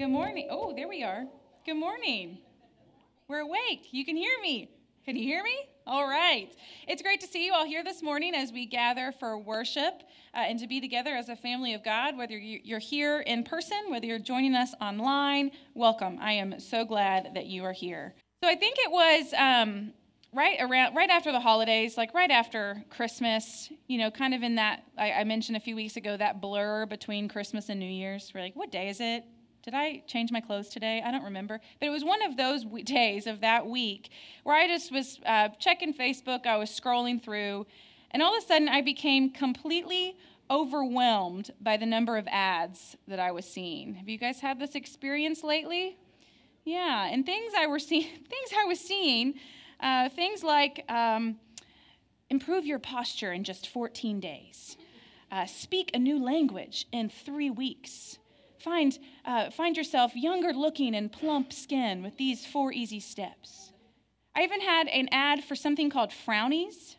Good morning. Oh, there we are. Good morning. We're awake. You can hear me. Can you hear me? All right. It's great to see you all here this morning as we gather for worship uh, and to be together as a family of God. Whether you're here in person, whether you're joining us online, welcome. I am so glad that you are here. So I think it was um, right around right after the holidays, like right after Christmas. You know, kind of in that I, I mentioned a few weeks ago that blur between Christmas and New Year's. We're like, what day is it? Did I change my clothes today? I don't remember. But it was one of those days of that week where I just was uh, checking Facebook, I was scrolling through, and all of a sudden I became completely overwhelmed by the number of ads that I was seeing. Have you guys had this experience lately? Yeah, and things I were seeing, things I was seeing, uh, things like um, improve your posture in just 14 days, uh, speak a new language in three weeks Find, uh, find yourself younger looking and plump skin with these four easy steps. I even had an ad for something called Frownies.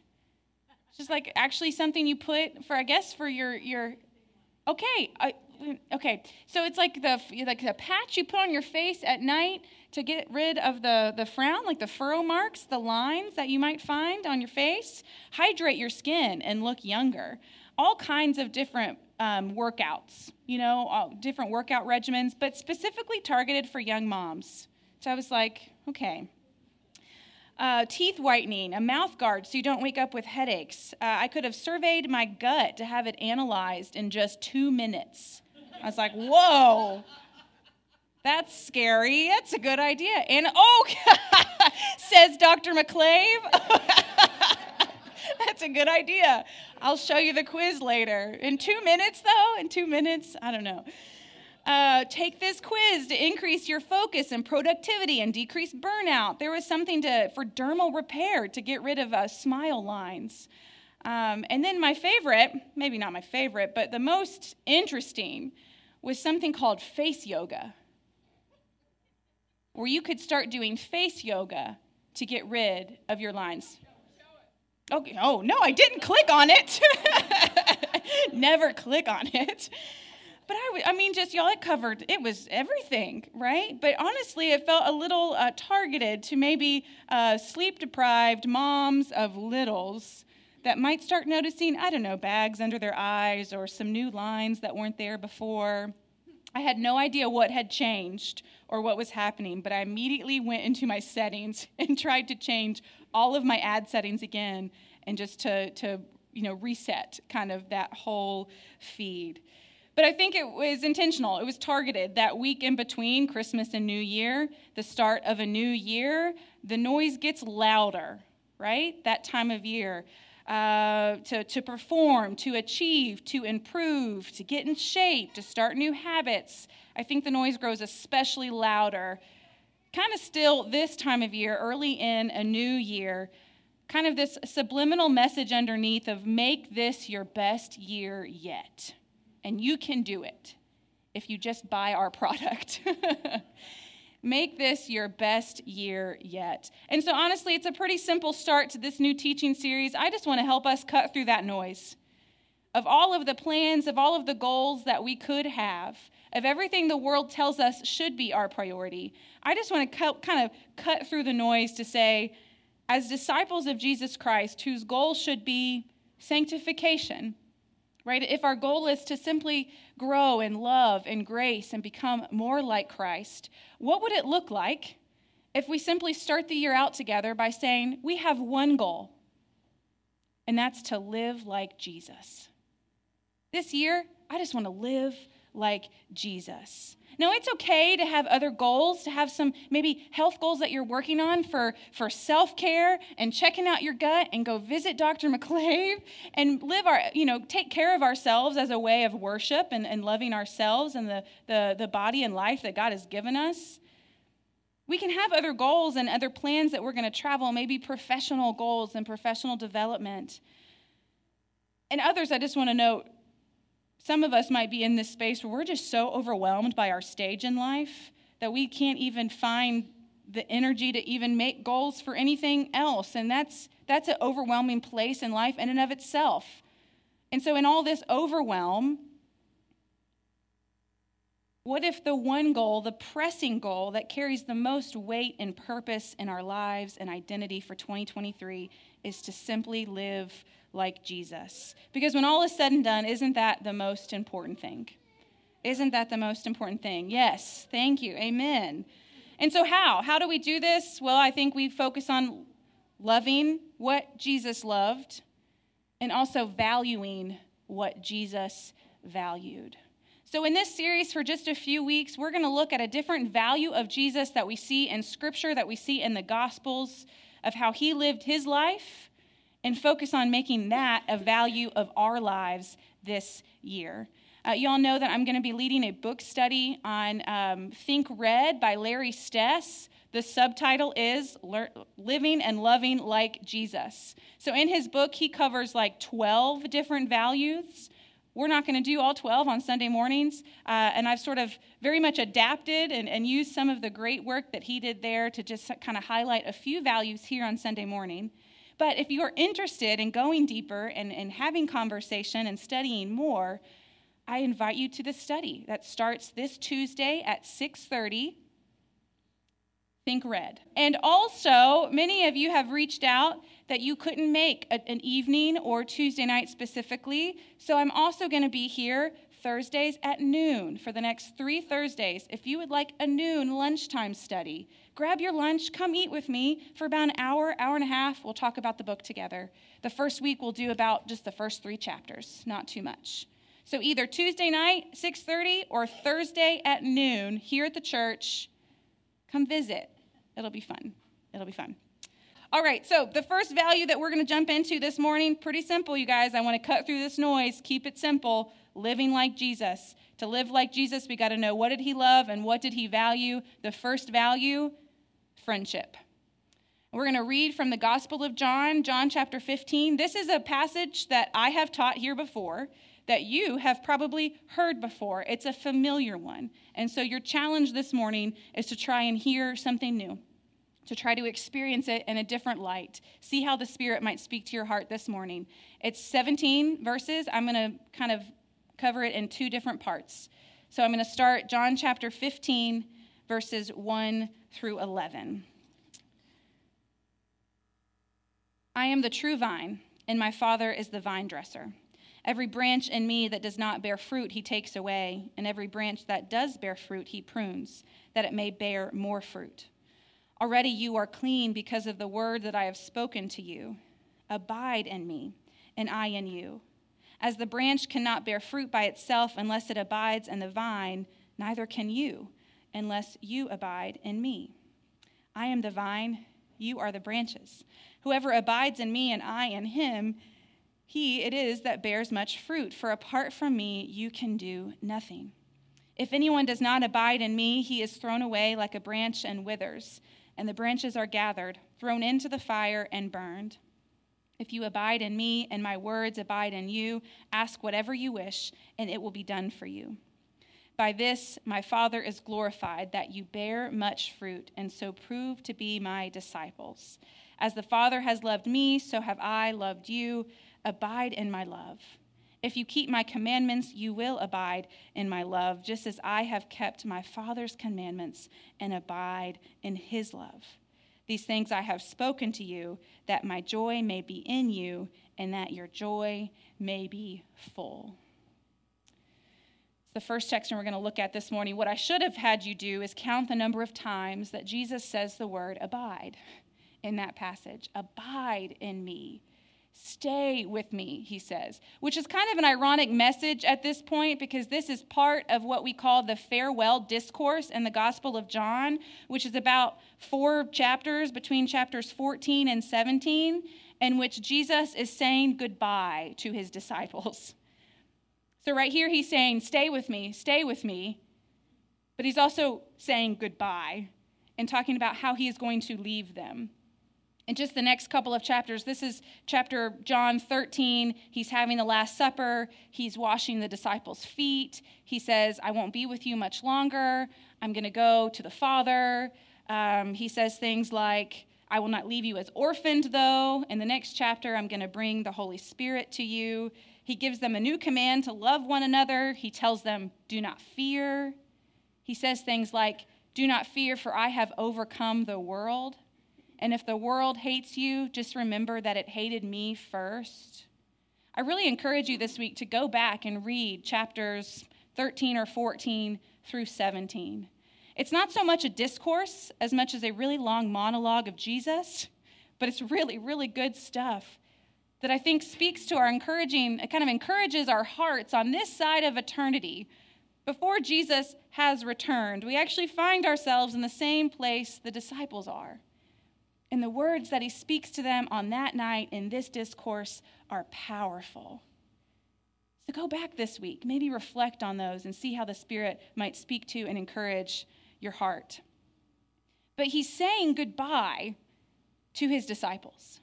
Just like actually something you put for, I guess, for your, your okay, I, okay. So it's like the, like the patch you put on your face at night to get rid of the, the frown, like the furrow marks, the lines that you might find on your face. Hydrate your skin and look younger. All kinds of different um, workouts, you know, different workout regimens, but specifically targeted for young moms. So I was like, okay. Uh, teeth whitening, a mouth guard so you don't wake up with headaches. Uh, I could have surveyed my gut to have it analyzed in just two minutes. I was like, whoa, that's scary. That's a good idea. And oh, says Dr. McClave. That's a good idea. I'll show you the quiz later. In two minutes, though, in two minutes, I don't know. Uh, take this quiz to increase your focus and productivity and decrease burnout. There was something to for dermal repair to get rid of uh, smile lines. Um, and then my favorite, maybe not my favorite, but the most interesting was something called face yoga, where you could start doing face yoga to get rid of your lines. Okay. Oh, no, I didn't click on it. Never click on it. But I, I mean, just y'all, it covered, it was everything, right? But honestly, it felt a little uh, targeted to maybe uh, sleep deprived moms of littles that might start noticing, I don't know, bags under their eyes or some new lines that weren't there before. I had no idea what had changed or what was happening, but I immediately went into my settings and tried to change all of my ad settings again and just to, to you know, reset kind of that whole feed. But I think it was intentional. It was targeted. That week in between Christmas and New Year, the start of a new year, the noise gets louder, right? That time of year. Uh, to, to perform, to achieve, to improve, to get in shape, to start new habits. I think the noise grows especially louder kind of still this time of year, early in a new year, kind of this subliminal message underneath of make this your best year yet. And you can do it if you just buy our product. Make this your best year yet. And so, honestly, it's a pretty simple start to this new teaching series. I just want to help us cut through that noise of all of the plans, of all of the goals that we could have of everything the world tells us should be our priority. I just want to kind of cut through the noise to say, as disciples of Jesus Christ, whose goal should be sanctification, right? If our goal is to simply grow in love and grace and become more like Christ, what would it look like if we simply start the year out together by saying, we have one goal, and that's to live like Jesus? This year, I just want to live like Jesus. Now, it's okay to have other goals, to have some maybe health goals that you're working on for, for self care and checking out your gut and go visit Dr. McClave and live our, you know, take care of ourselves as a way of worship and, and loving ourselves and the, the, the body and life that God has given us. We can have other goals and other plans that we're going to travel, maybe professional goals and professional development. And others, I just want to note, some of us might be in this space where we're just so overwhelmed by our stage in life that we can't even find the energy to even make goals for anything else. And that's, that's an overwhelming place in life in and of itself. And so, in all this overwhelm, What if the one goal, the pressing goal that carries the most weight and purpose in our lives and identity for 2023 is to simply live like Jesus? Because when all is said and done, isn't that the most important thing? Isn't that the most important thing? Yes, thank you. Amen. And so, how? How do we do this? Well, I think we focus on loving what Jesus loved and also valuing what Jesus valued. So, in this series, for just a few weeks, we're going to look at a different value of Jesus that we see in Scripture, that we see in the Gospels, of how he lived his life, and focus on making that a value of our lives this year. Uh, you all know that I'm going to be leading a book study on um, Think Red by Larry Stess. The subtitle is Living and Loving Like Jesus. So, in his book, he covers like 12 different values we're not going to do all 12 on Sunday mornings. Uh, and I've sort of very much adapted and, and used some of the great work that he did there to just kind of highlight a few values here on Sunday morning. But if you are interested in going deeper and, and having conversation and studying more, I invite you to the study that starts this Tuesday at 6:30 think red. And also, many of you have reached out that you couldn't make a, an evening or Tuesday night specifically. So I'm also going to be here Thursdays at noon for the next three Thursdays. If you would like a noon lunchtime study, grab your lunch, come eat with me for about an hour, hour and a half. We'll talk about the book together. The first week we'll do about just the first three chapters, not too much. So either Tuesday night, 6:30, or Thursday at noon here at the church, come visit. It'll be fun. It'll be fun. All right, so the first value that we're going to jump into this morning, pretty simple, you guys. I want to cut through this noise, keep it simple. Living like Jesus. To live like Jesus, we got to know what did he love and what did he value. The first value, friendship. We're going to read from the Gospel of John, John chapter 15. This is a passage that I have taught here before that you have probably heard before. It's a familiar one. And so your challenge this morning is to try and hear something new to try to experience it in a different light. See how the Spirit might speak to your heart this morning. It's 17 verses. I'm going to kind of cover it in two different parts. So I'm going to start John chapter 15, verses 1 through 11. I am the true vine, and my Father is the vine dresser. Every branch in me that does not bear fruit, he takes away, and every branch that does bear fruit, he prunes, that it may bear more fruit. Already you are clean because of the word that I have spoken to you. Abide in me, and I in you. As the branch cannot bear fruit by itself unless it abides in the vine, neither can you unless you abide in me. I am the vine, you are the branches. Whoever abides in me and I in him, he it is that bears much fruit, for apart from me you can do nothing. If anyone does not abide in me, he is thrown away like a branch and withers and the branches are gathered, thrown into the fire, and burned. If you abide in me and my words abide in you, ask whatever you wish, and it will be done for you. By this my Father is glorified, that you bear much fruit, and so prove to be my disciples. As the Father has loved me, so have I loved you. Abide in my love. If you keep my commandments, you will abide in my love, just as I have kept my Father's commandments and abide in his love. These things I have spoken to you, that my joy may be in you, and that your joy may be full. It's the first section we're going to look at this morning. What I should have had you do is count the number of times that Jesus says the word abide in that passage. Abide in me. Stay with me, he says, which is kind of an ironic message at this point because this is part of what we call the farewell discourse in the Gospel of John, which is about four chapters between chapters 14 and 17, in which Jesus is saying goodbye to his disciples. So, right here, he's saying, Stay with me, stay with me. But he's also saying goodbye and talking about how he is going to leave them in just the next couple of chapters, this is chapter John 13. He's having the Last Supper. He's washing the disciples' feet. He says, I won't be with you much longer. I'm going to go to the Father. Um, he says things like, I will not leave you as orphaned, though. In the next chapter, I'm going to bring the Holy Spirit to you. He gives them a new command to love one another. He tells them, Do not fear. He says things like, Do not fear, for I have overcome the world. And if the world hates you, just remember that it hated me first. I really encourage you this week to go back and read chapters 13 or 14 through 17. It's not so much a discourse as much as a really long monologue of Jesus, but it's really, really good stuff that I think speaks to our encouraging, it kind of encourages our hearts on this side of eternity. Before Jesus has returned, we actually find ourselves in the same place the disciples are. And the words that he speaks to them on that night in this discourse are powerful. So go back this week, maybe reflect on those and see how the Spirit might speak to and encourage your heart. But he's saying goodbye to his disciples.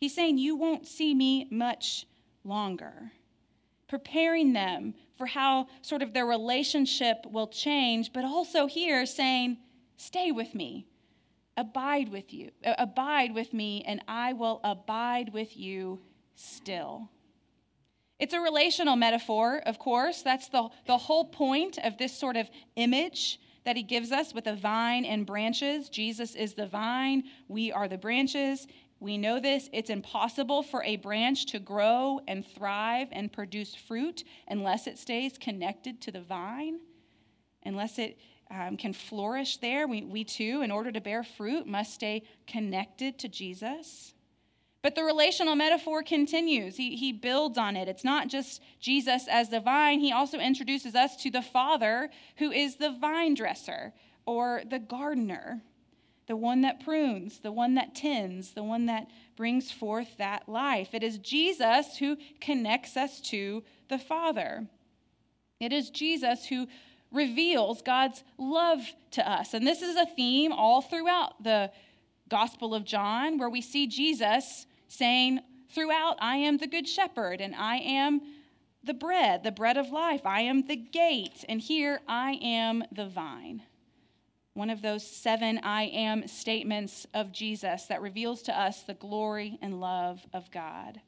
He's saying, You won't see me much longer, preparing them for how sort of their relationship will change, but also here saying, Stay with me abide with you, uh, abide with me, and I will abide with you still. It's a relational metaphor, of course. That's the, the whole point of this sort of image that he gives us with a vine and branches. Jesus is the vine, we are the branches. We know this. It's impossible for a branch to grow and thrive and produce fruit unless it stays connected to the vine, unless it um, can flourish there. We, we too, in order to bear fruit, must stay connected to Jesus. But the relational metaphor continues. He, he builds on it. It's not just Jesus as the vine, he also introduces us to the Father, who is the vine dresser or the gardener, the one that prunes, the one that tends, the one that brings forth that life. It is Jesus who connects us to the Father. It is Jesus who reveals God's love to us. And this is a theme all throughout the Gospel of John, where we see Jesus saying, throughout, I am the good shepherd, and I am the bread, the bread of life. I am the gate, and here I am the vine. One of those seven I am statements of Jesus that reveals to us the glory and love of God.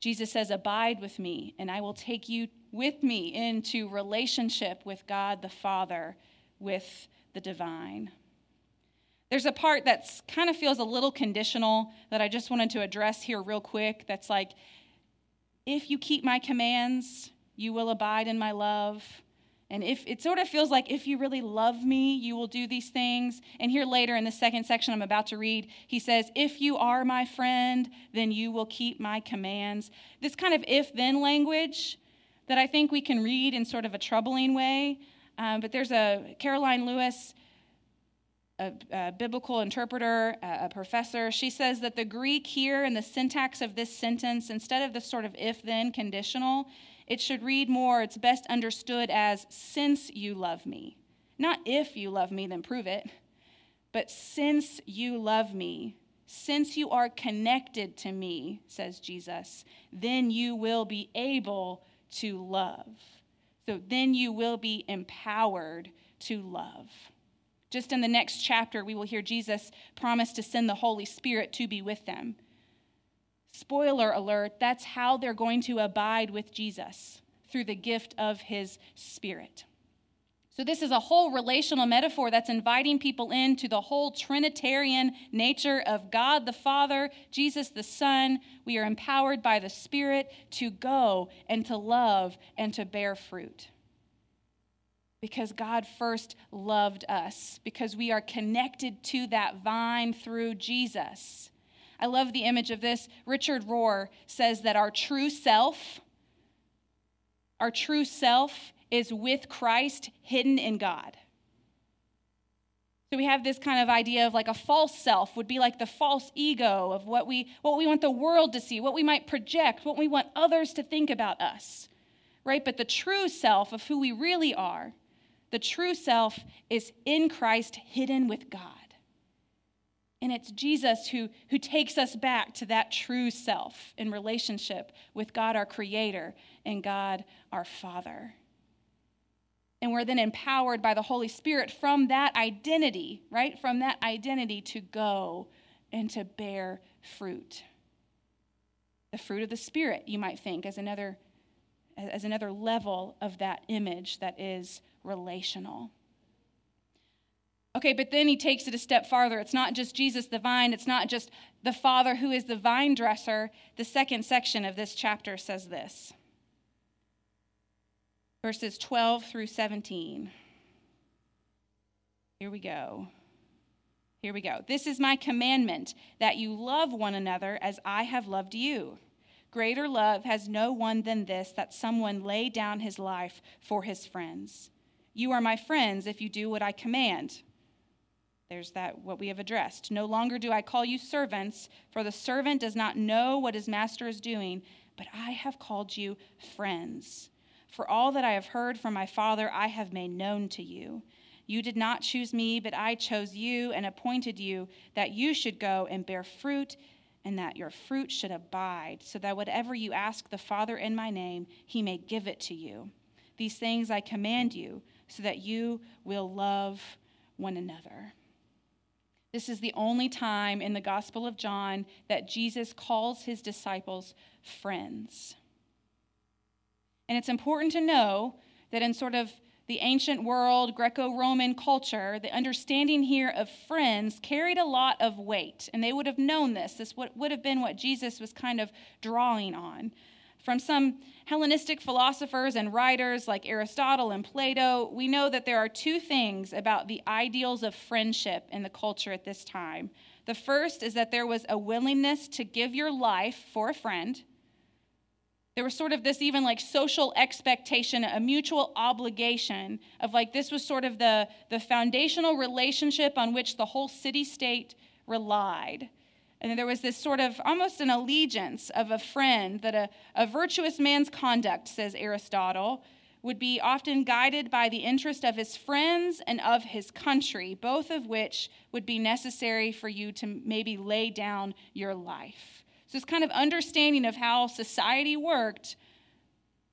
Jesus says, Abide with me, and I will take you with me into relationship with God the Father, with the divine. There's a part that kind of feels a little conditional that I just wanted to address here real quick. That's like, if you keep my commands, you will abide in my love. And if it sort of feels like if you really love me, you will do these things. And here later in the second section I'm about to read, he says, If you are my friend, then you will keep my commands. This kind of if then language that I think we can read in sort of a troubling way. Um, but there's a Karoline Lewis, a, a biblical interpreter, a, a professor. She says that the Greek here in the syntax of this sentence, instead of the sort of if then conditional, it should read more, it's best understood as since you love me. Not if you love me, then prove it, but since you love me, since you are connected to me, says Jesus, then you will be able to love. So then you will be empowered to love. Just in the next chapter, we will hear Jesus promise to send the Holy Spirit to be with them. Spoiler alert, that's how they're going to abide with Jesus through the gift of his Spirit. So, this is a whole relational metaphor that's inviting people into the whole Trinitarian nature of God the Father, Jesus the Son. We are empowered by the Spirit to go and to love and to bear fruit. Because God first loved us, because we are connected to that vine through Jesus. I love the image of this. Richard Rohr says that our true self, our true self is with Christ hidden in God. So we have this kind of idea of like a false self would be like the false ego of what we what we want the world to see, what we might project, what we want others to think about us. Right? But the true self of who we really are, the true self is in Christ hidden with God. And it's Jesus who, who takes us back to that true self in relationship with God our Creator and God our Father. And we're then empowered by the Holy Spirit from that identity, right? From that identity to go and to bear fruit. The fruit of the Spirit, you might think, as another, as another level of that image that is relational. Okay, but then he takes it a step farther. It's not just Jesus the vine, it's not just the Father who is the vine dresser. The second section of this chapter says this verses 12 through 17. Here we go. Here we go. This is my commandment that you love one another as I have loved you. Greater love has no one than this that someone lay down his life for his friends. You are my friends if you do what I command. There's that what we have addressed. No longer do I call you servants, for the servant does not know what his master is doing, but I have called you friends. For all that I have heard from my Father, I have made known to you. You did not choose me, but I chose you and appointed you that you should go and bear fruit, and that your fruit should abide, so that whatever you ask the Father in my name, he may give it to you. These things I command you, so that you will love one another. This is the only time in the Gospel of John that Jesus calls his disciples friends. And it's important to know that in sort of the ancient world, Greco Roman culture, the understanding here of friends carried a lot of weight. And they would have known this. This would have been what Jesus was kind of drawing on. From some Hellenistic philosophers and writers like Aristotle and Plato, we know that there are two things about the ideals of friendship in the culture at this time. The first is that there was a willingness to give your life for a friend. There was sort of this even like social expectation, a mutual obligation of like this was sort of the, the foundational relationship on which the whole city state relied. And there was this sort of almost an allegiance of a friend that a, a virtuous man's conduct, says Aristotle, would be often guided by the interest of his friends and of his country, both of which would be necessary for you to maybe lay down your life. This kind of understanding of how society worked,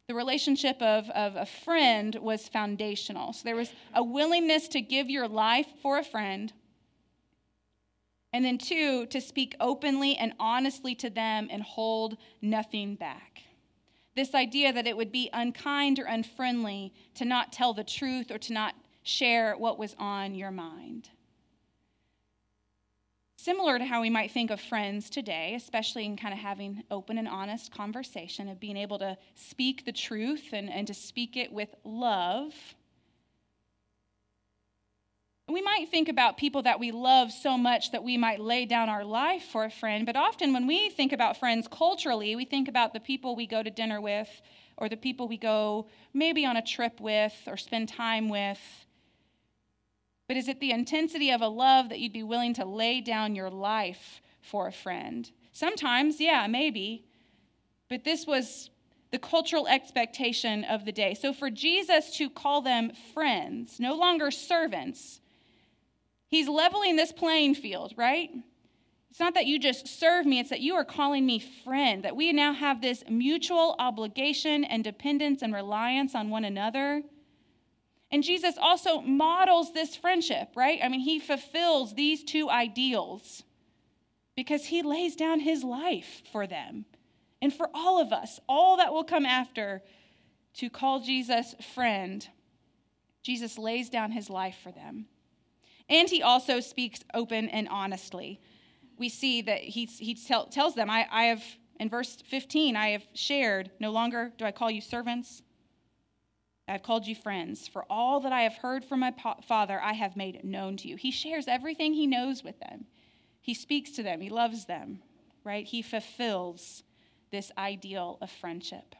the relationship of, of a friend was foundational. So, there was a willingness to give your life for a friend and then, two, to speak openly and honestly to them and hold nothing back. This idea that it would be unkind or unfriendly to not tell the truth or to not share what was on your mind. Similar to how we might think of friends today, especially in kind of having open and honest conversation, of being able to speak the truth and, and to speak it with love we might think about people that we love so much that we might lay down our life for a friend, but often when we think about friends culturally, we think about the people we go to dinner with or the people we go maybe on a trip with or spend time with. But is it the intensity of a love that you'd be willing to lay down your life for a friend? Sometimes, yeah, maybe. But this was the cultural expectation of the day. So for Jesus to call them friends, no longer servants, He's leveling this playing field, right? It's not that you just serve me, it's that you are calling me friend, that we now have this mutual obligation and dependence and reliance on one another. And Jesus also models this friendship, right? I mean, he fulfills these two ideals because he lays down his life for them and for all of us, all that will come after to call Jesus friend. Jesus lays down his life for them. And he also speaks open and honestly. We see that he, he tell, tells them, I, I have, in verse 15, I have shared, no longer do I call you servants, I have called you friends. For all that I have heard from my Father, I have made known to you. He shares everything he knows with them. He speaks to them, he loves them, right? He fulfills this ideal of friendship.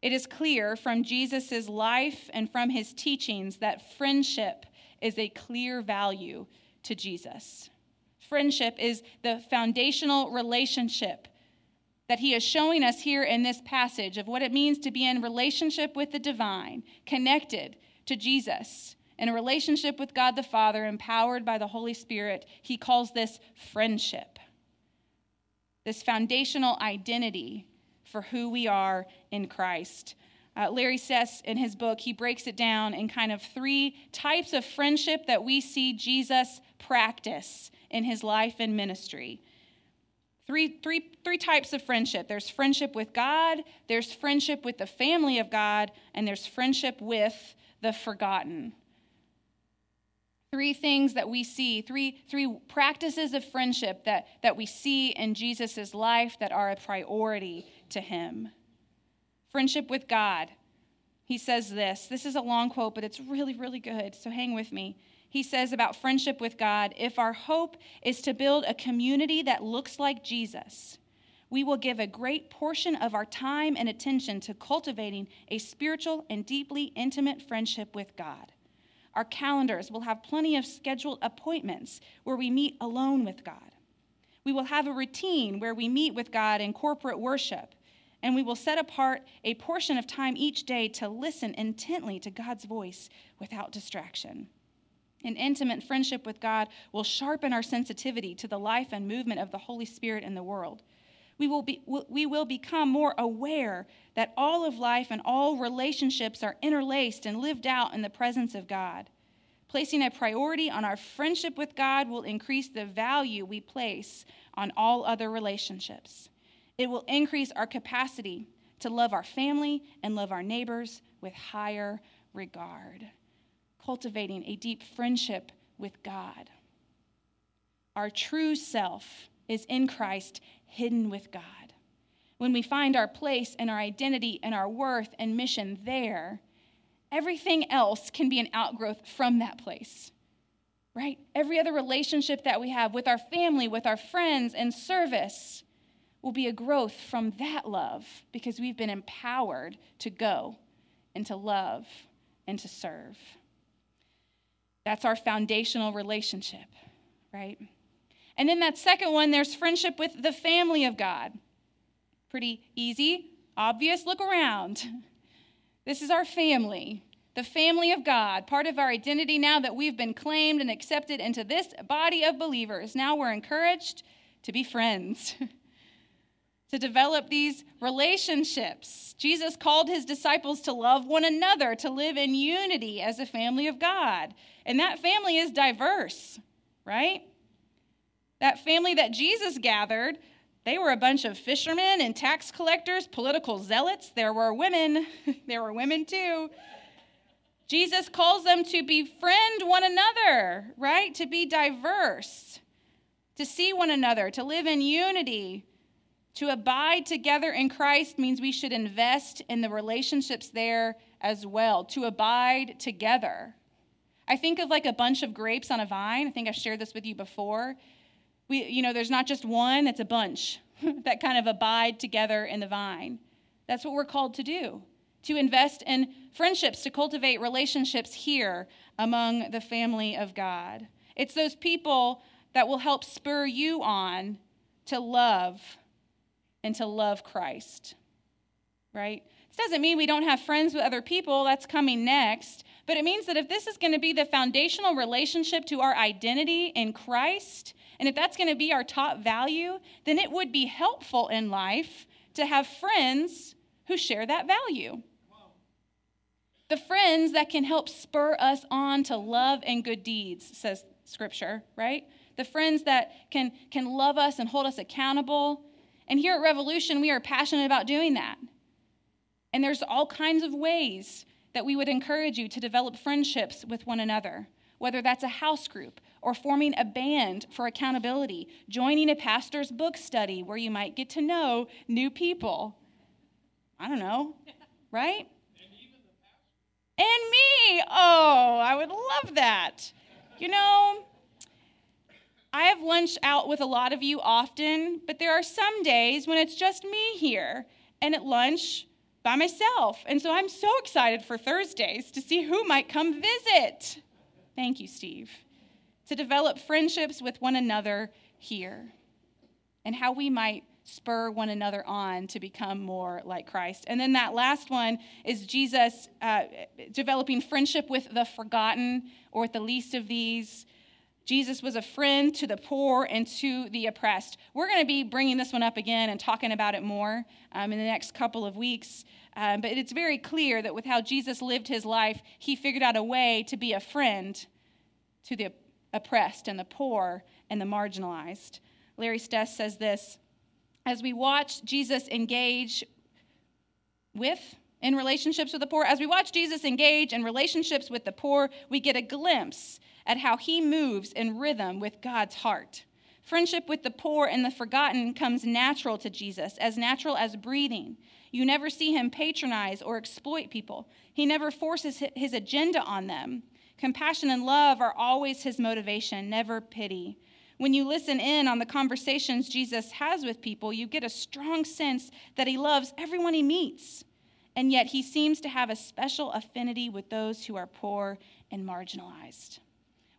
It is clear from Jesus' life and from his teachings that friendship is a clear value to Jesus. Friendship is the foundational relationship that he is showing us here in this passage of what it means to be in relationship with the divine, connected to Jesus, in a relationship with God the Father, empowered by the Holy Spirit. He calls this friendship, this foundational identity for who we are in Christ. Uh, Larry Sess, in his book, he breaks it down in kind of three types of friendship that we see Jesus practice in his life and ministry. Three, three, three types of friendship there's friendship with God, there's friendship with the family of God, and there's friendship with the forgotten. Three things that we see, three, three practices of friendship that, that we see in Jesus' life that are a priority to him. Friendship with God. He says this. This is a long quote, but it's really, really good. So hang with me he says about friendship with God if our hope is to build a community that looks like Jesus, we will give a great portion of our time and attention to cultivating a spiritual and deeply intimate friendship with God. Our calendars will have plenty of scheduled appointments where we meet alone with God. We will have a routine where we meet with God in corporate worship, and we will set apart a portion of time each day to listen intently to God's voice without distraction. An intimate friendship with God will sharpen our sensitivity to the life and movement of the Holy Spirit in the world. We will, be, we will become more aware that all of life and all relationships are interlaced and lived out in the presence of God. Placing a priority on our friendship with God will increase the value we place on all other relationships. It will increase our capacity to love our family and love our neighbors with higher regard cultivating a deep friendship with God. Our true self is in Christ, hidden with God. When we find our place and our identity and our worth and mission there, everything else can be an outgrowth from that place. Right? Every other relationship that we have with our family, with our friends, and service will be a growth from that love because we've been empowered to go and to love and to serve. That's our foundational relationship, right? And then that second one, there's friendship with the family of God. Pretty easy, obvious. Look around. This is our family, the family of God, part of our identity now that we've been claimed and accepted into this body of believers. Now we're encouraged to be friends. to develop these relationships. Jesus called his disciples to love one another, to live in unity as a family of God. And that family is diverse, right? That family that Jesus gathered, they were a bunch of fishermen and tax collectors, political zealots. There were women, there were women too. Jesus calls them to befriend one another, right? To be diverse, to see one another, to live in unity to abide together in Christ means we should invest in the relationships there as well, to abide together. I think of like a bunch of grapes on a vine. I think I've shared this with you before. We, you know, there's not just one, it's a bunch that kind of abide together in the vine. That's what we're called to do to invest in friendships, to cultivate relationships here among the family of God. It's those people that will help spur you on to love and to love Christ, right? This doesn't mean we don't have friends with other people, that's coming next. But it means that if this is going to be the foundational relationship to our identity in Christ, and if that's going to be our top value, then it would be helpful in life to have friends who share that value. The friends that can help spur us on to love and good deeds, says Scripture, right? The friends that can, can love us and hold us accountable and here at Revolution, we are passionate about doing that. And there's all kinds of ways that we would encourage you to develop friendships with one another, whether that's a house group or forming a band for accountability, joining a pastor's book study where you might get to know new people. I don't know, right? And me. Oh, I would love that. You know, I have lunch out with a lot of you often, but there are some days when it's just me here and at lunch by myself. And so I'm so excited for Thursdays to see who might come visit. Thank you, Steve. To develop friendships with one another here and how we might spur one another on to become more like Christ. And then that last one is Jesus uh, developing friendship with the forgotten or with the least of these. Jesus was a friend to the poor and to the oppressed. We're going to be bringing this one up again and talking about it more um, in the next couple of weeks. Um, but it's very clear that with how Jesus lived his life, he figured out a way to be a friend to the oppressed and the poor and the marginalized. Larry Stess says this as we watch Jesus engage with in relationships with the poor, as we watch Jesus engage in relationships with the poor, we get a glimpse at how he moves in rhythm with God's heart. Friendship with the poor and the forgotten comes natural to Jesus, as natural as breathing. You never see him patronize or exploit people, he never forces his agenda on them. Compassion and love are always his motivation, never pity. When you listen in on the conversations Jesus has with people, you get a strong sense that he loves everyone he meets. And yet he seems to have a special affinity with those who are poor and marginalized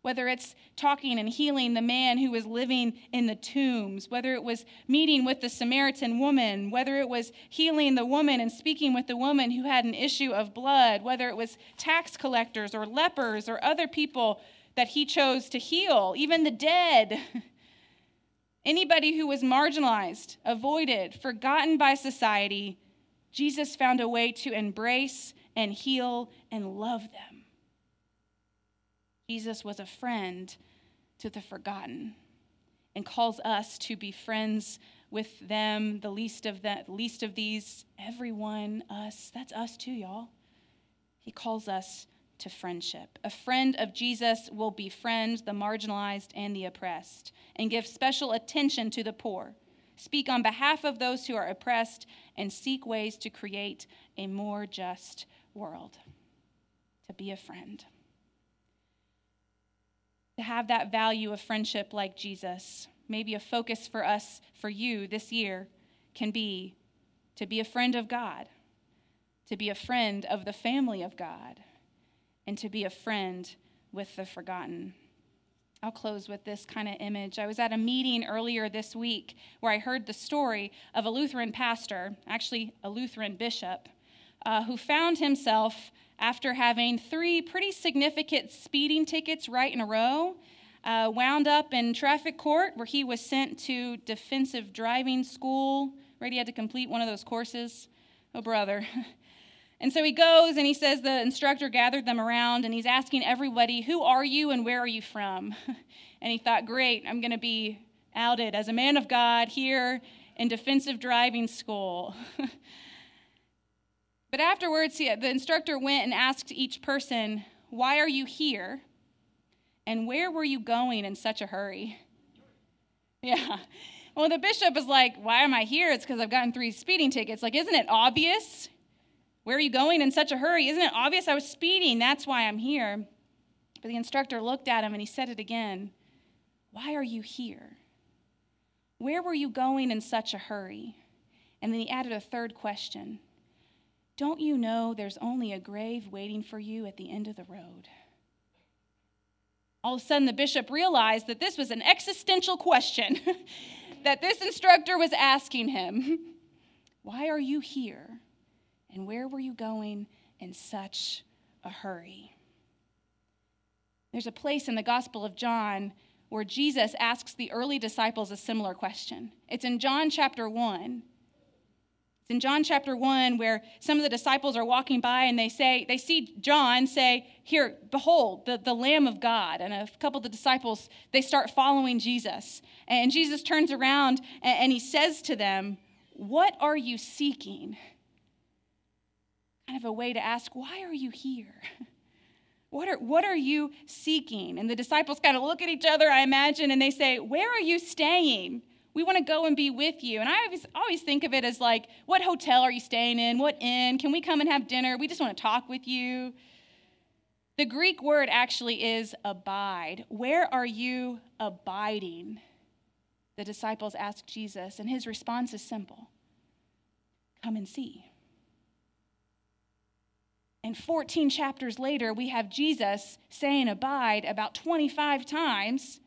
whether it's talking and healing the man who was living in the tombs, whether it was meeting with the Samaritan woman, whether it was healing the woman and speaking with the woman who had an issue of blood, whether it was tax collectors or lepers or other people that he chose to heal, even the dead. Anybody who was marginalized, avoided, forgotten by society, Jesus found a way to embrace and heal and love them. Jesus was a friend to the forgotten and calls us to be friends with them, the least of the least of these, everyone, us. That's us too, y'all. He calls us to friendship. A friend of Jesus will befriend the marginalized and the oppressed and give special attention to the poor. Speak on behalf of those who are oppressed and seek ways to create a more just world. To be a friend to have that value of friendship like Jesus. Maybe a focus for us, for you this year, can be to be a friend of God, to be a friend of the family of God, and to be a friend with the forgotten. I'll close with this kind of image. I was at a meeting earlier this week where I heard the story of a Lutheran pastor, actually, a Lutheran bishop, uh, who found himself after having three pretty significant speeding tickets right in a row, uh, wound up in traffic court where he was sent to defensive driving school. Right, he had to complete one of those courses. Oh, brother. And so he goes and he says the instructor gathered them around and he's asking everybody, Who are you and where are you from? And he thought, Great, I'm going to be outed as a man of God here in defensive driving school. But afterwards, he, the instructor went and asked each person, Why are you here? And where were you going in such a hurry? Yeah. Well, the bishop is like, Why am I here? It's because I've gotten three speeding tickets. Like, isn't it obvious? Where are you going in such a hurry? Isn't it obvious I was speeding? That's why I'm here. But the instructor looked at him and he said it again Why are you here? Where were you going in such a hurry? And then he added a third question don't you know there's only a grave waiting for you at the end of the road? All of a sudden, the bishop realized that this was an existential question that this instructor was asking him Why are you here? And where were you going in such a hurry? There's a place in the Gospel of John where Jesus asks the early disciples a similar question. It's in John chapter 1 It's in John chapter 1 where some of the disciples are walking by and they say, they see John say, Here, behold, the, the Lamb of God. And a couple of the disciples, they start following Jesus. And Jesus turns around and, and he says to them, What are you seeking? Kind of a way to ask, Why are you here? What are, what are you seeking? And the disciples kind of look at each other, I imagine, and they say, Where are you staying? We want to go and be with you. And I always, always think of it as like, what hotel are you staying in? What inn? Can we come and have dinner? We just want to talk with you. The Greek word actually is abide. Where are you abiding? The disciples ask Jesus, and his response is simple come and see. And 14 chapters later, we have Jesus saying abide about 25 times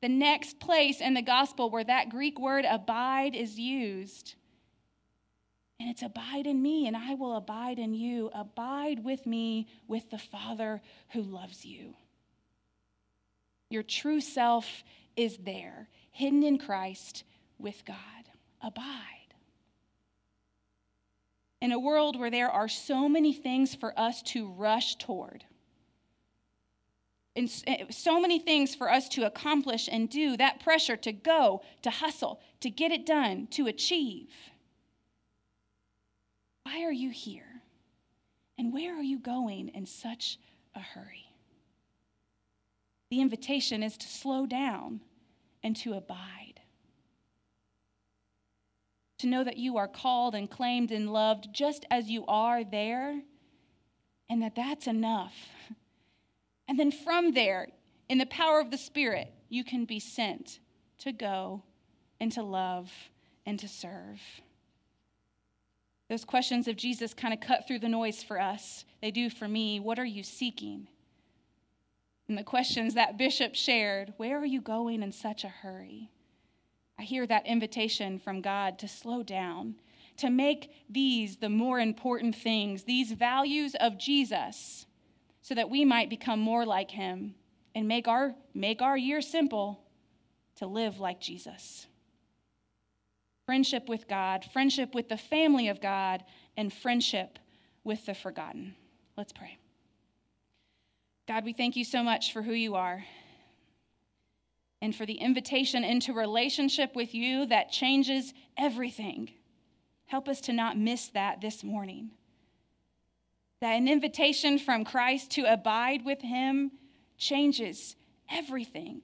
the next place in the gospel where that Greek word abide is used. And it's abide in me, and I will abide in you. Abide with me with the Father who loves you. Your true self is there, hidden in Christ with God. Abide. In a world where there are so many things for us to rush toward, and eh, so many things for us to accomplish and do, that pressure to go, to hustle, to get it done, to achieve. Why are you here? And where are you going in such a hurry? The invitation is to slow down and to abide. To know that you are called and claimed and loved just as you are there, and that that's enough and then from there, in the power of the Spirit, you can be sent to go and to love and to serve. Those questions of Jesus kind of cut through the noise for us. They do for me. What are you seeking? And the questions that Bishop shared where are you going in such a hurry? I hear that invitation from God to slow down, to make these the more important things, these values of Jesus so that we might become more like him and make our, make our year simple to live like Jesus. Friendship with God, friendship with the family of God, and friendship with the forgotten. Let's pray. God, we thank you so much for who you are and for the invitation into relationship with you that changes everything. Help us to not miss that this morning that an invitation from Christ to abide with Him changes everything.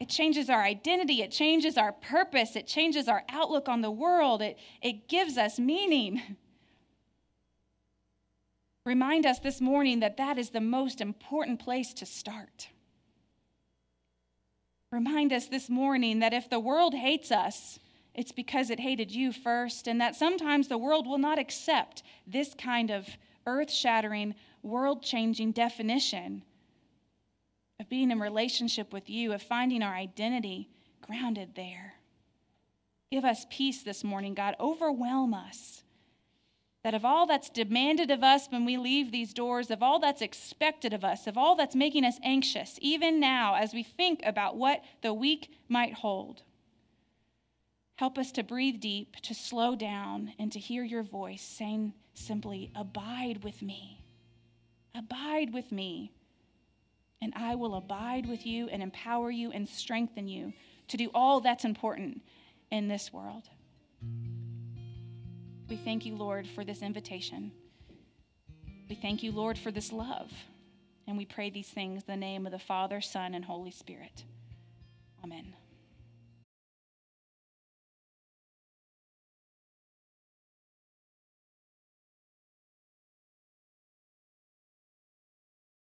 It changes our identity, it changes our purpose, it changes our outlook on the world, it, it gives us meaning. Remind us this morning that that is the most important place to start. Remind us this morning that if the world hates us, it's because it hated you first, and that sometimes the world will not accept this kind of earth shattering, world changing definition of being in relationship with you, of finding our identity grounded there. Give us peace this morning, God. Overwhelm us. That of all that's demanded of us when we leave these doors, of all that's expected of us, of all that's making us anxious, even now as we think about what the week might hold, help us to breathe deep, to slow down, and to hear your voice saying, simply, Abide with me. Abide with me. And I will abide with you and empower you and strengthen you to do all that's important in this world. We thank you, Lord, for this invitation. We thank you, Lord, for this love. And we pray these things in the name of the Father, Son, and Holy Spirit. Amen.